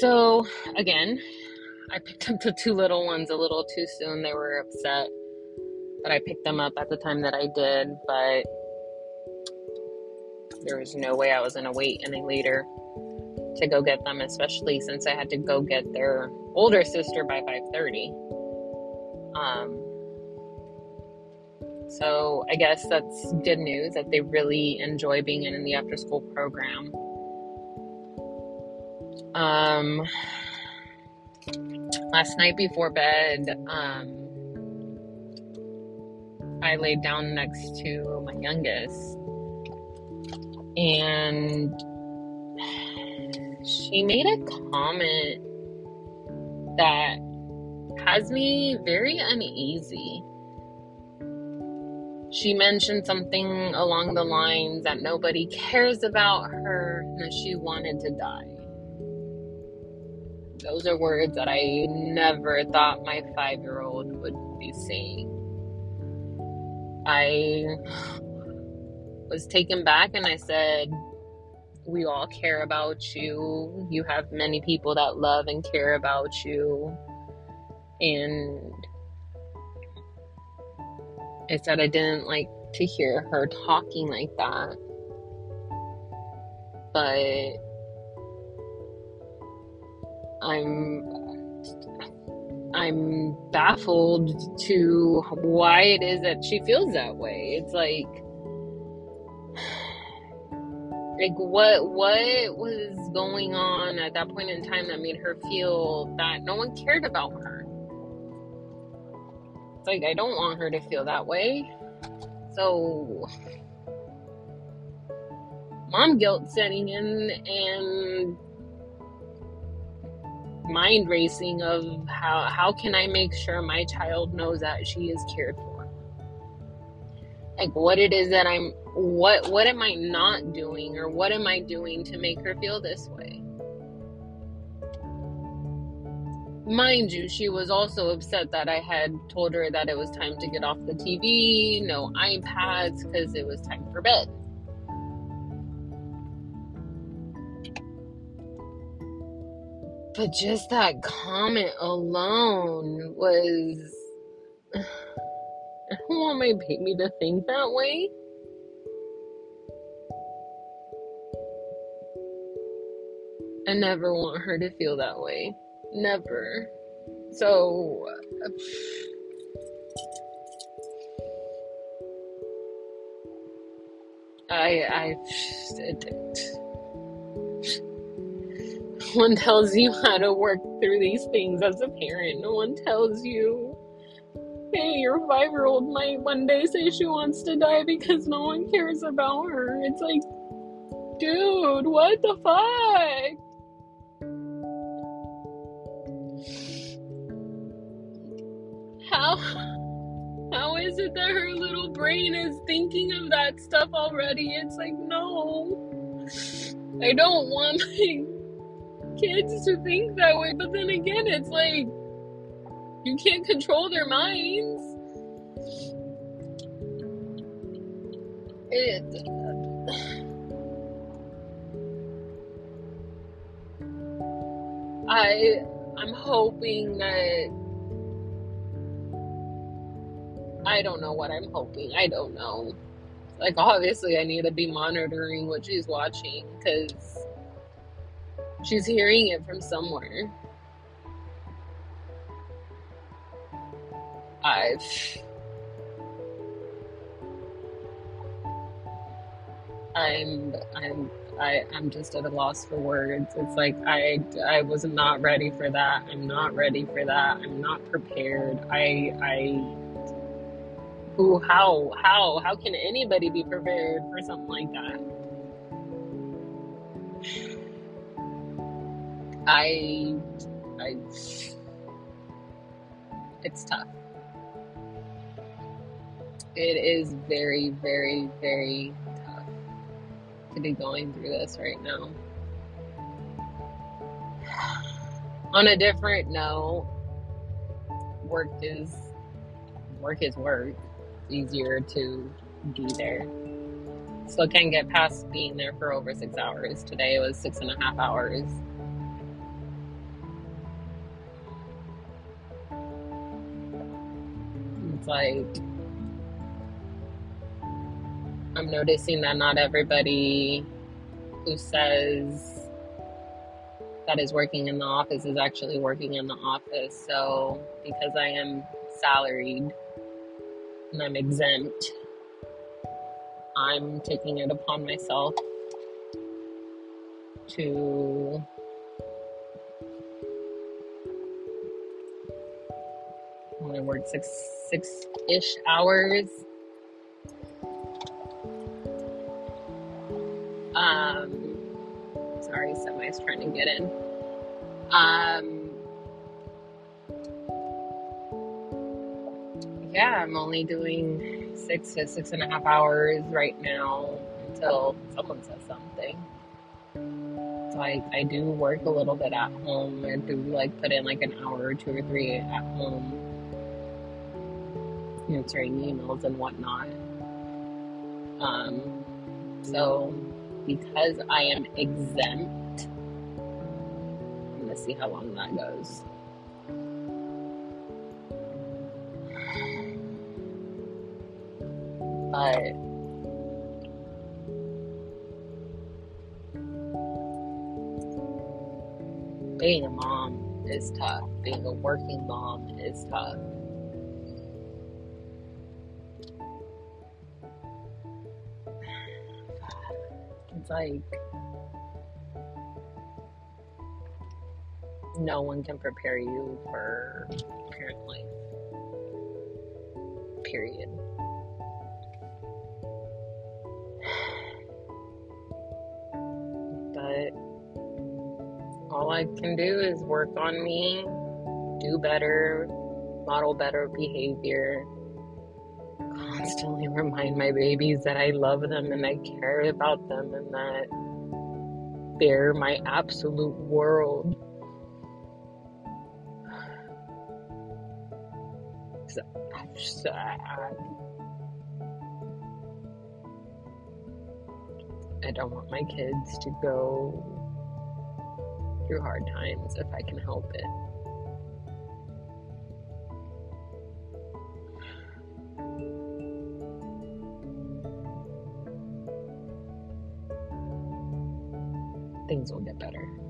So, again, I picked up the two little ones a little too soon. They were upset that I picked them up at the time that I did, but there was no way I was going to wait any later to go get them, especially since I had to go get their older sister by 5:30. Um so I guess that's good news that they really enjoy being in the after school program. Um last night before bed, um I laid down next to my youngest and she made a comment that has me very uneasy. She mentioned something along the lines that nobody cares about her and that she wanted to die. Those are words that I never thought my five year old would be saying. I was taken back and I said, We all care about you. You have many people that love and care about you. And I said I didn't like to hear her talking like that. But I'm I'm baffled to why it is that she feels that way. It's like like what what was going on at that point in time that made her feel that no one cared about her it's like i don't want her to feel that way so mom guilt setting in and mind racing of how how can i make sure my child knows that she is cared for like what it is that i'm what what am I not doing or what am I doing to make her feel this way? Mind you, she was also upset that I had told her that it was time to get off the TV, no iPads, because it was time for bed. But just that comment alone was. I don't want my baby to think that way. I never want her to feel that way. Never. So. I, I, no one tells you how to work through these things as a parent. No one tells you, hey, your five year old might one day say she wants to die because no one cares about her. It's like, dude, what the fuck? how how is it that her little brain is thinking of that stuff already? It's like no. I don't want my kids to think that way, but then again, it's like you can't control their minds. It I I'm hoping that I don't know what I'm hoping. I don't know. Like, obviously, I need to be monitoring what she's watching because she's hearing it from somewhere. I've. I'm I'm I, I'm just at a loss for words. It's like I I was not ready for that. I'm not ready for that. I'm not prepared. I I who how how how can anybody be prepared for something like that i i it's tough it is very very very tough to be going through this right now on a different note work is work is work easier to be there. Still can't get past being there for over six hours. Today it was six and a half hours. Like I'm noticing that not everybody who says that is working in the office is actually working in the office. So, because I am salaried and I'm exempt, I'm taking it upon myself to only work six six ish hours. Um, sorry, somebody's trying to get in. Um, yeah, I'm only doing six to six and a half hours right now until someone says something. So I, I do work a little bit at home. I do like put in like an hour or two or three at home answering emails and whatnot. Um, so because I am exempt, I'm gonna see how long that goes. But being a mom is tough. Being a working mom is tough. Like no one can prepare you for parent life. Period. But all I can do is work on me, do better, model better behavior, constantly remind my babies that I love them and I care about them and that they're my absolute world. I don't want my kids to go through hard times if I can help it. Things will get better.